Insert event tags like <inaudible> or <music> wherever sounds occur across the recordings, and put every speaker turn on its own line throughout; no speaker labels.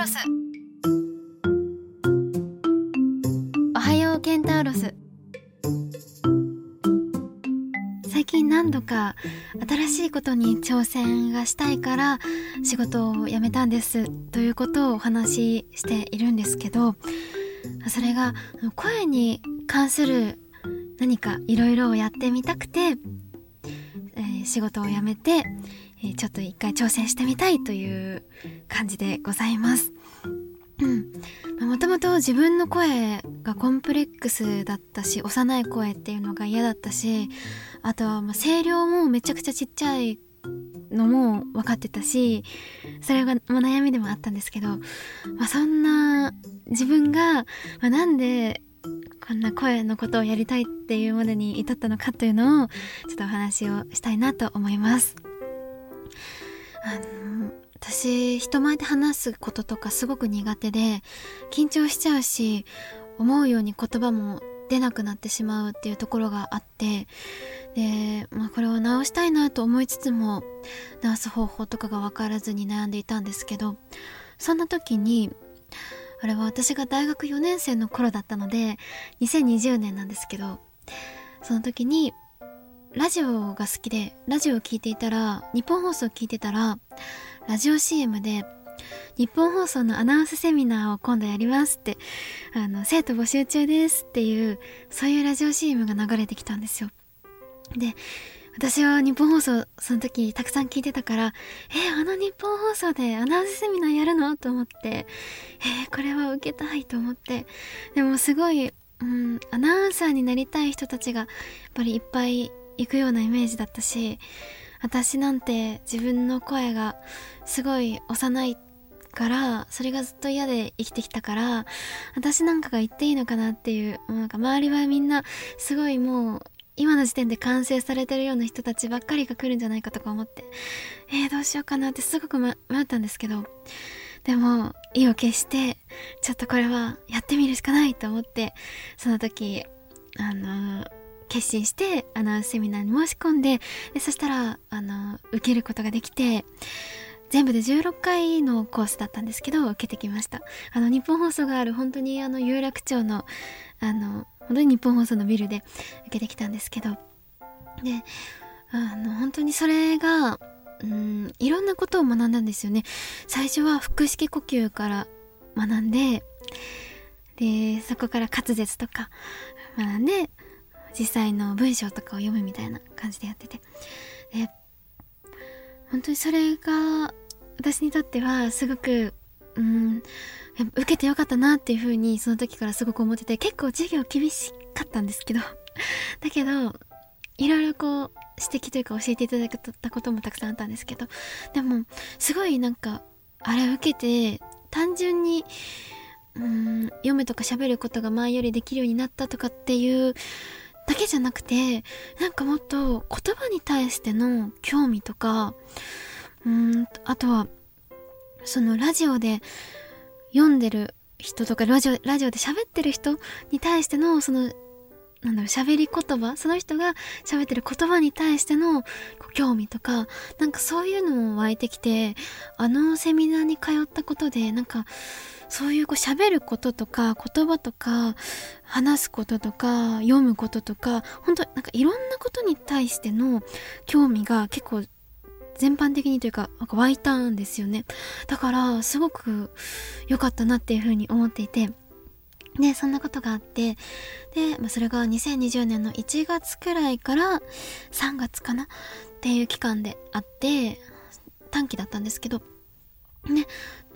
ロス。おはようケンタウロス。最近何度か新しいことに挑戦がしたいから仕事を辞めたんです。ということをお話ししているんですけどそれが声に関する何かいろいろをやってみたくて、えー、仕事を辞めて、え、ちょっと一回挑戦してみたいという感じでございます。うん。もともと自分の声がコンプレックスだったし、幼い声っていうのが嫌だったし、あとはま声量もめちゃくちゃちっちゃいのも分かってたし、それがま悩みでもあったんですけど、まあ、そんな自分が、ま、なんでこんな声のことをやりたいっていうまでに至ったのかというのをちょっとお話をしたいなと思います。あの私人前で話すこととかすごく苦手で緊張しちゃうし思うように言葉も出なくなってしまうっていうところがあってで、まあ、これを直したいなと思いつつも直す方法とかが分からずに悩んでいたんですけどそんな時にあれは私が大学4年生の頃だったので2020年なんですけどその時にラジオが好きでラジオを聴いていたら日本放送を聞いてたらラジオ CM で日本放送のアナウンスセミナーを今度やりますって、あの、生徒募集中ですっていう、そういうラジオ CM が流れてきたんですよ。で、私は日本放送その時たくさん聞いてたから、えー、あの日本放送でアナウンスセミナーやるのと思って、えー、これは受けたいと思って。でもすごい、うん、アナウンサーになりたい人たちがやっぱりいっぱい行くようなイメージだったし、私なんて自分の声がすごい幼いからそれがずっと嫌で生きてきたから私なんかが言っていいのかなっていうなんか周りはみんなすごいもう今の時点で完成されてるような人たちばっかりが来るんじゃないかとか思ってえー、どうしようかなってすごく、迷ったんですけどでも意を決してちょっとこれはやってみるしかないと思ってその時あの決心してアナウンスセミナーに申し込んででそしたらあの受けることができて全部で16回のコースだったんですけど、受けてきました。あの、日本放送がある本当にあの、有楽町の、あの、本当に日本放送のビルで受けてきたんですけど、で、あの、本当にそれが、うん、いろんなことを学んだんですよね。最初は腹式呼吸から学んで、で、そこから滑舌とか学んで、実際の文章とかを読むみたいな感じでやってて。で、本当にそれが私にとってはすごくうん受けてよかったなっていう風にその時からすごく思ってて結構授業厳しかったんですけど <laughs> だけどいろいろこう指摘というか教えていただけたこともたくさんあったんですけどでもすごいなんかあれ受けて単純にうん読むとか喋ることが前よりできるようになったとかっていうだけじゃなくてなんかもっと言葉に対しての興味とかうんあとはそのラジオで読んでる人とかラジオラジオで喋ってる人に対してのそのなんだろ、喋り言葉？その人が喋ってる言葉に対しての興味とか、なんかそういうのも湧いてきて、あのセミナーに通ったことで、なんか、そういうこう喋ることとか、言葉とか、話すこととか、読むこととか、本当なんかいろんなことに対しての興味が結構全般的にというか、なんか湧いたんですよね。だから、すごく良かったなっていうふうに思っていて、で、そんなことがあって、で、まあ、それが2020年の1月くらいから3月かなっていう期間であって、短期だったんですけど、ね、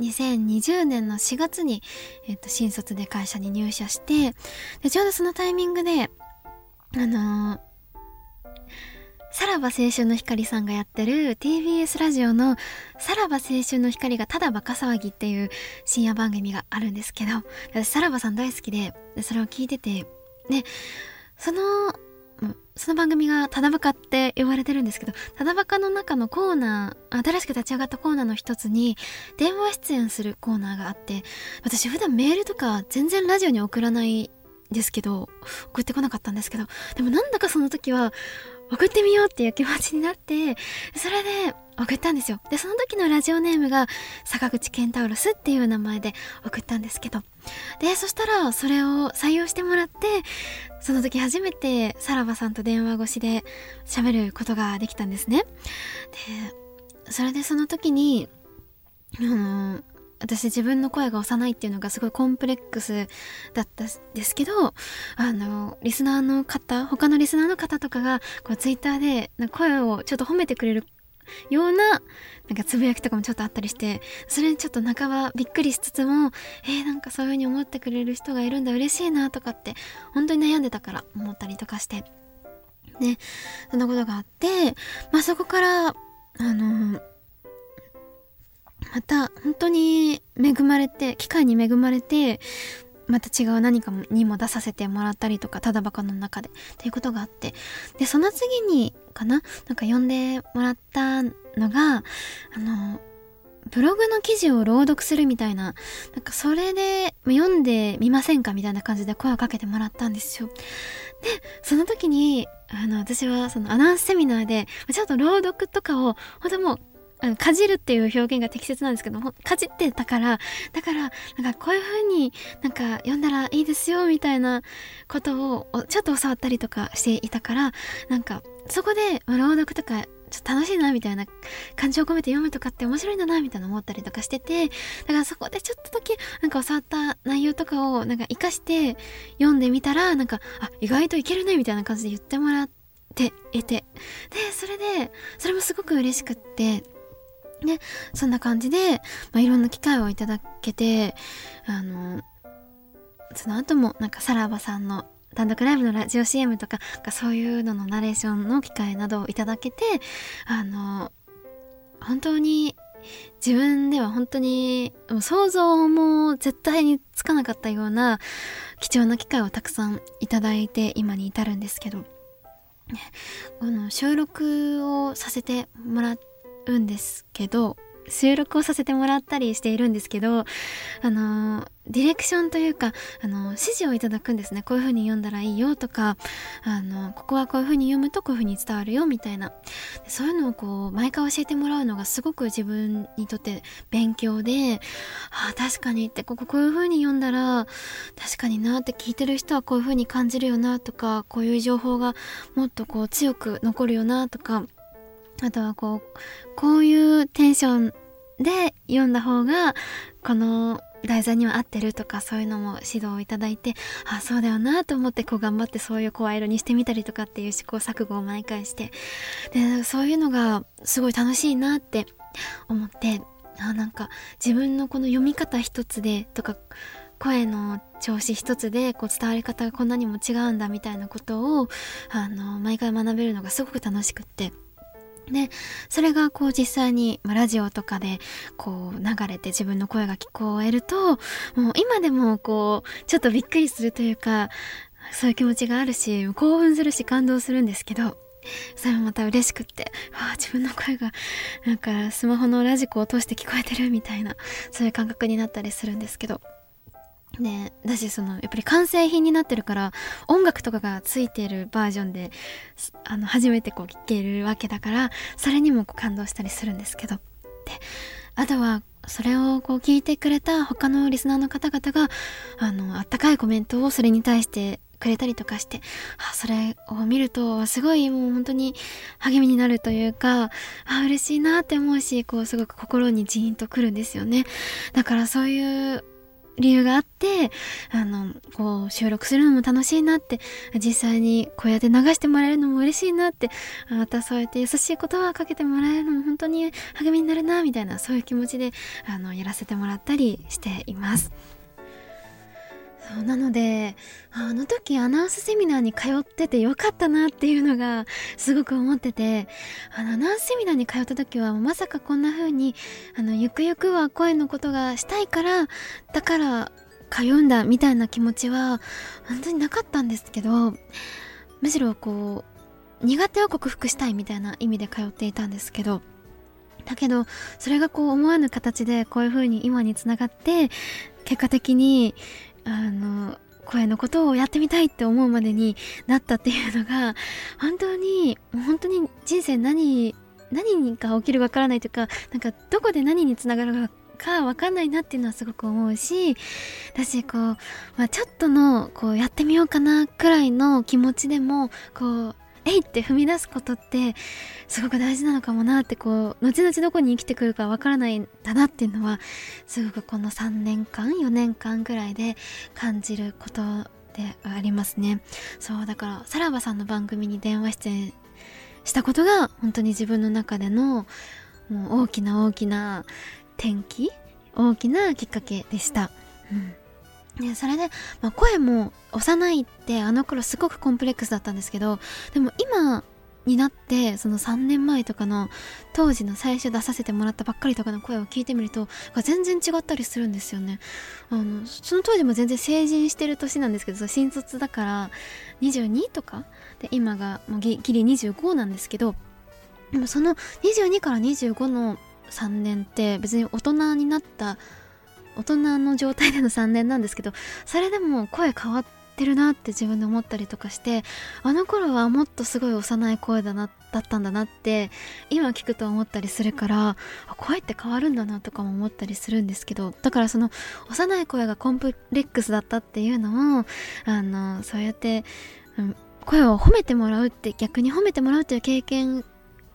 2020年の4月に、えっと、新卒で会社に入社して、で、ちょうどそのタイミングで、あのー、さらば青春の光さんがやってる TBS ラジオのさらば青春の光がただバカ騒ぎっていう深夜番組があるんですけど、私さらばさん大好きで、それを聞いてて、で、そのその番組がただバカって呼ばれてるんですけど、ただバカの中のコーナー、新しく立ち上がったコーナーの一つに、電話出演するコーナーがあって、私普段メールとか全然ラジオに送らないですけど、送ってこなかったんですけど、でもなんだかその時は、送ってみようっていう気持ちになってそれで送ったんですよ。でその時のラジオネームが坂口健太郎スっていう名前で送ったんですけど。でそしたらそれを採用してもらってその時初めてさらばさんと電話越しで喋ることができたんですね。でそれでその時にあの私自分の声が幼いっていうのがすごいコンプレックスだったんですけどあのリスナーの方他のリスナーの方とかがこうツイッターで声をちょっと褒めてくれるようななんかつぶやきとかもちょっとあったりしてそれにちょっと半ばびっくりしつつもえー、なんかそういう風に思ってくれる人がいるんだ嬉しいなとかって本当に悩んでたから思ったりとかして。でそんなことがあってまあそこからあのまた本当に恵まれて機会に恵まれてまた違う何かにも出させてもらったりとか、ただバカの中でっていうことがあって。で、その次にかななんか呼んでもらったのが、あの、ブログの記事を朗読するみたいな、なんかそれで読んでみませんかみたいな感じで声をかけてもらったんですよ。で、その時に、あの、私はそのアナウンスセミナーで、ちょっと朗読とかを、本当もうかじるっていう表現が適切なんですけど、かじってたから、だから、なんかこういう風になんか読んだらいいですよ、みたいなことをちょっと教わったりとかしていたから、なんかそこで朗読とかちょっと楽しいなみたいな感情を込めて読むとかって面白いんだなみたいな思ったりとかしててだからそこでちょっとだけなんか教わった内容とかをなんか活かして読んでみたらなんかあ意外といけるねみたいな感じで言ってもらっていて。でそれでそれもすごく嬉しくって。で、そんな感じで、まあ、いろんな機会をいただけて、あの、その後もなんかさらばさんの単独ライブのラジオ CM とか、そういうののナレーションの機会などをいただけて、あの、本当に自分では本当に想像も絶対につかなかったような貴重な機会をたくさんいただいて今に至るんですけど、この収録をさせてもらって、うんですけど収録をさせてもらったりしているんですけどあのディレクションというかあの指示をいただくんですね。こういう風に読んだらいいよとかあのここはこういう風に読むとこういう風に伝わるよみたいな。そういうのをこう毎回教えてもらうのがすごく自分にとって勉強でああ確かにってこここういう風に読んだら確かになって聞いてる人はこういう風に感じるよなとかこういう情報がもっとこう強く残るよなとかあとはこう、こういうテンションで読んだ方が、この題材には合ってるとかそういうのも指導をいただいて、あ、そうだよなと思ってこう頑張ってそういう声色にしてみたりとかっていう試行錯誤を毎回して、で、そういうのがすごい楽しいなって思って、あ、なんか自分のこの読み方一つでとか、声の調子一つでこう伝わり方がこんなにも違うんだみたいなことをあの毎回学べるのがすごく楽しくって。で、それがこう実際に、ま、ラジオとかでこう流れて自分の声が聞こえると、もう今でもこう、ちょっとびっくりするというか、そういう気持ちがあるし、興奮するし感動するんですけど、それもまた嬉しくって、わあ、自分の声が、なんかスマホのラジコを通して聞こえてるみたいな、そういう感覚になったりするんですけど、ねだしそのやっぱり完成品になってるから音楽とかがついてるバージョンであの初めてこう聴けるわけだからそれにもこう感動したりするんですけどであとはそれをこう聞いてくれた他のリスナーの方々があのあったかいコメントをそれに対してくれたりとかして、あ、それを見ると、すごいもう本当に励みになるというか、あ、嬉しいなって思うし、こうすごく心にジーンとくるんですよね。だからそういう理由があって、あの、こう、収録するのも楽しいなって、実際にこうやって流してもらえるのも嬉しいなって、またそうやって優しい言葉をかけてもらえるのも本当に励みになるな、みたいな、そういう気持ちで、あの、やらせてもらったりしています。そうなのであの時アナウンスセミナーに通っててよかったなっていうのがすごく思っててあのアナウンスセミナーに通った時はまさかこんな風にあのゆくゆくは声のことがしたいからだから通うんだみたいな気持ちは本当になかったんですけどむしろこう苦手を克服したいみたいな意味で通っていたんですけどだけどそれがこう思わぬ形でこういう風に今につながって結果的にあの声のことをやってみたいって思うまでになったっていうのが <laughs> 本当に本当に人生何何が起きるかわからないというかなんかどこで何につながるかわかんないなっていうのはすごく思うし私こう、まあ、ちょっとのこうやってみようかなくらいの気持ちでもこうえいって踏み出すことってすごく大事なのかもなってこう後々どこに生きてくるかわからないんだなっていうのはすごくこの3年間4年間ぐらいで感じることでありますねそうだからさらばさんの番組に電話出演したことが本当に自分の中でのもう大きな大きな転機大きなきっかけでした。うんね、それで、まあ、声も幼いってあの頃すごくコンプレックスだったんですけどでも今になってその3年前とかの当時の最初出させてもらったばっかりとかの声を聞いてみると全然違ったりするんですよね。あのその当時も全然成人してる年なんですけど新卒だから22とか？で今がもうギリ25なんですけどでもその22から25の3年って別に大人になった大人の状態での3年なんですけどそれでも声変わってるなって自分で思ったりとかしてあの頃はもっとすごい幼い声だなだったんだなって今聞くと思ったりするから声って変わるんだなとかも思ったりするんですけどだからその幼い声がコンプレックスだったっていうのをあのそうやって、うん、声を褒めてもらうって逆に褒めてもらうっていう経験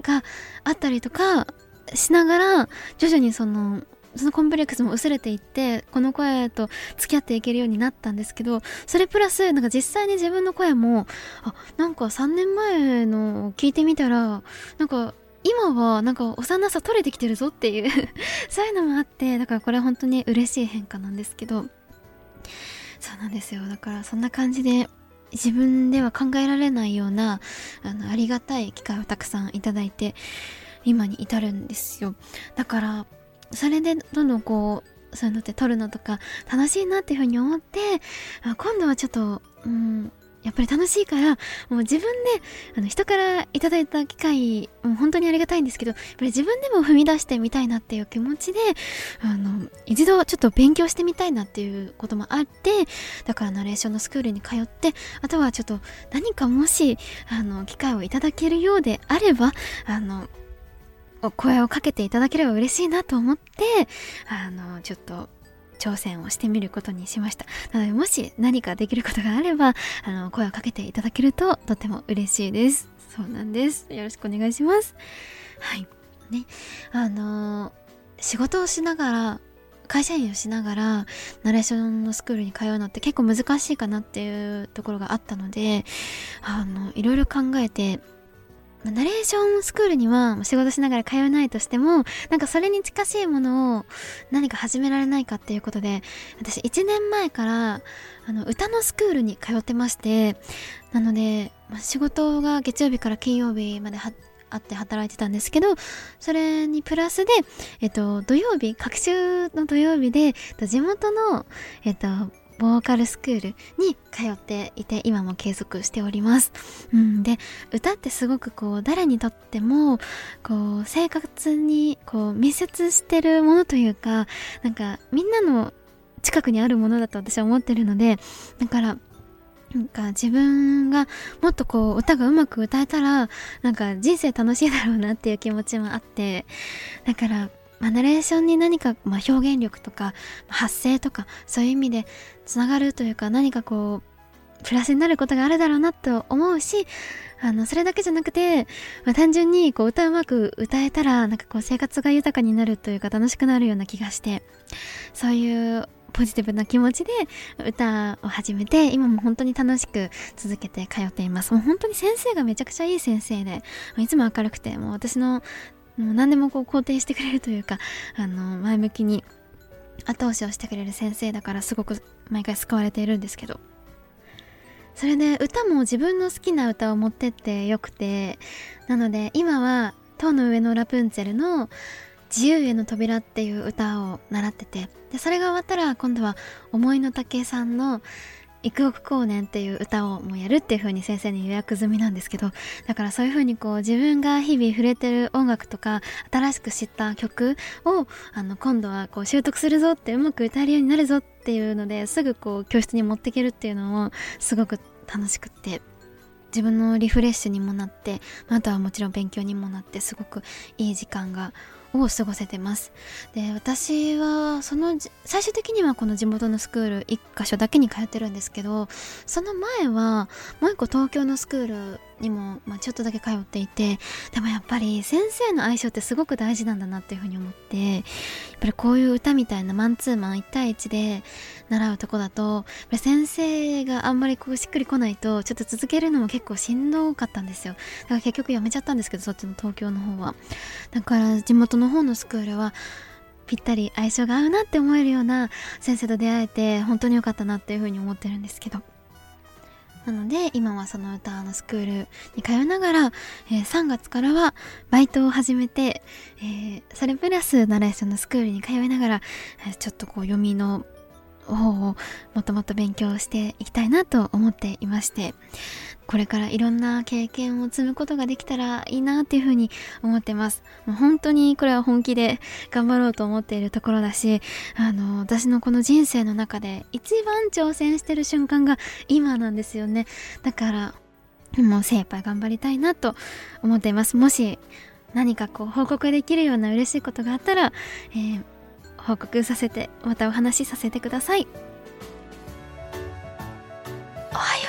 があったりとかしながら徐々にそのそのコンプレックスも薄れていってこの声と付き合っていけるようになったんですけどそれプラスなんか実際に自分の声もあなんか3年前の聞いてみたらなんか今はなんか幼さ取れてきてるぞっていう <laughs> そういうのもあってだからこれ本当に嬉しい変化なんですけど。そうなんですよ。だからそんな感じで自分では考えられないようなあのありがたい機会をたくさんいただいて今に至るんですよ。だからそれでどんどんこうそういうのって撮るのとか楽しいなっていうふうに思って今度はちょっとうんやっぱり楽しいから、もう自分で、あの、人からいただいた機会、もう本当にありがたいんですけど、やっぱり自分でも踏み出してみたいなっていう気持ちで、あの、一度ちょっと勉強してみたいなっていうこともあって、だからナレーションのスクールに通って、あとはちょっと何かもし、あの、機会をいただけるようであれば、あの、お声をかけていただければ嬉しいなと思って、あの、ちょっと挑戦をしてみることにしました。なので、もし何かできることがあれば、あの、声をかけていただけるととても嬉しいです。そうなんです。よろしくお願いします。はい。ね。あの仕事をしながら、会社員をしながら、ナレーションのスクールに通うのって結構難しいかなっていうところがあったので、あの、いろいろ考えて、ナレーションスクールには仕事しながら通えないとしても、なんかそれに近しいものを何か始められないかっていうことで、私1年前からあの歌のスクールに通ってまして、なので、まあ、仕事が月曜日から金曜日まであって働いてたんですけど、それにプラスで、えっと、土曜日、各週の土曜日で、地元の、えっと、ボーカルスクールに通っていて今も継続しております。うん、で歌ってすごくこう誰にとってもこう生活にこう密接してるものというかなんかみんなの近くにあるものだと私は思ってるのでだからなんか自分がもっとこう歌がうまく歌えたらなんか人生楽しいだろうなっていう気持ちもあってだからまあ、ナレーションに何か、まあ、表現力とか発声とかそういう意味でつながるというか何かこうプラスになることがあるだろうなと思うしあのそれだけじゃなくて、まあ、単純にこう歌うまく歌えたらなんかこう生活が豊かになるというか楽しくなるような気がしてそういうポジティブな気持ちで歌を始めて今も本当に楽しく続けて通っています。もう本当に先生がめちゃくちゃいい先生でいつも明るくてもう私のもう何でもこう肯定してくれるというか、<laughs> あの、前向きに後押しをしてくれる先生だからすごく毎回救われているんですけど。それで歌も自分の好きな歌を持ってってよくて、なので今は塔の上のラプンツェルの自由への扉っていう歌を習ってて、で、それが終わったら今度は思いの丈さんの幾億光年っていう歌をもうやるっていう風に先生に予約済みなんですけどだからそういう風にこう自分が日々触れてる音楽とか新しく知った曲をあの今度はこう習得するぞってうまく歌えるようになるぞっていうのですぐこう教室に持っていけるっていうのもすごく楽しくって自分のリフレッシュにもなってあとはもちろん勉強にもなってすごくいい時間がを過ごせてます。で私はその最終的にはこの地元のスクール1箇所だけに通ってるんですけどその前はもう1個東京のスクールにも、まあ、ちょっとだけ通っていてでもやっぱり先生の相性ってすごく大事なんだなっていうふうに思ってやっぱりこういう歌みたいなマンツーマン1対1で習うとこだと先生があんまりこうしっくりこないとちょっと続けるのも結構しんどかったんですよ。だから結局やめちゃったんですけどそっちの東京の方は。だから地元の方のスクールはぴったり相性が合うなって思えるような先生と出会えて本当に良かったなっていうふうに思ってるんですけど。なので今はその歌のスクールに通いながら、えー、3月からはバイトを始めて、えー、それプラスナレーションのスクールに通いながら、えー、ちょっとこう読みの方をもっともっと勉強していきたいなと思っていましてこれからいろんな経験を積むことができたらいいなっていうふうに思ってます。もう本当にこれは本気で頑張ろうと思っているところだしあの私のこの人生の中で一番挑戦してる瞬間が今なんですよね。だからもう精一杯頑張りたいなと思っています。もし何かこう報告できるような嬉しいことがあったら、えー報告させてまたお話しさせてください。おはよう。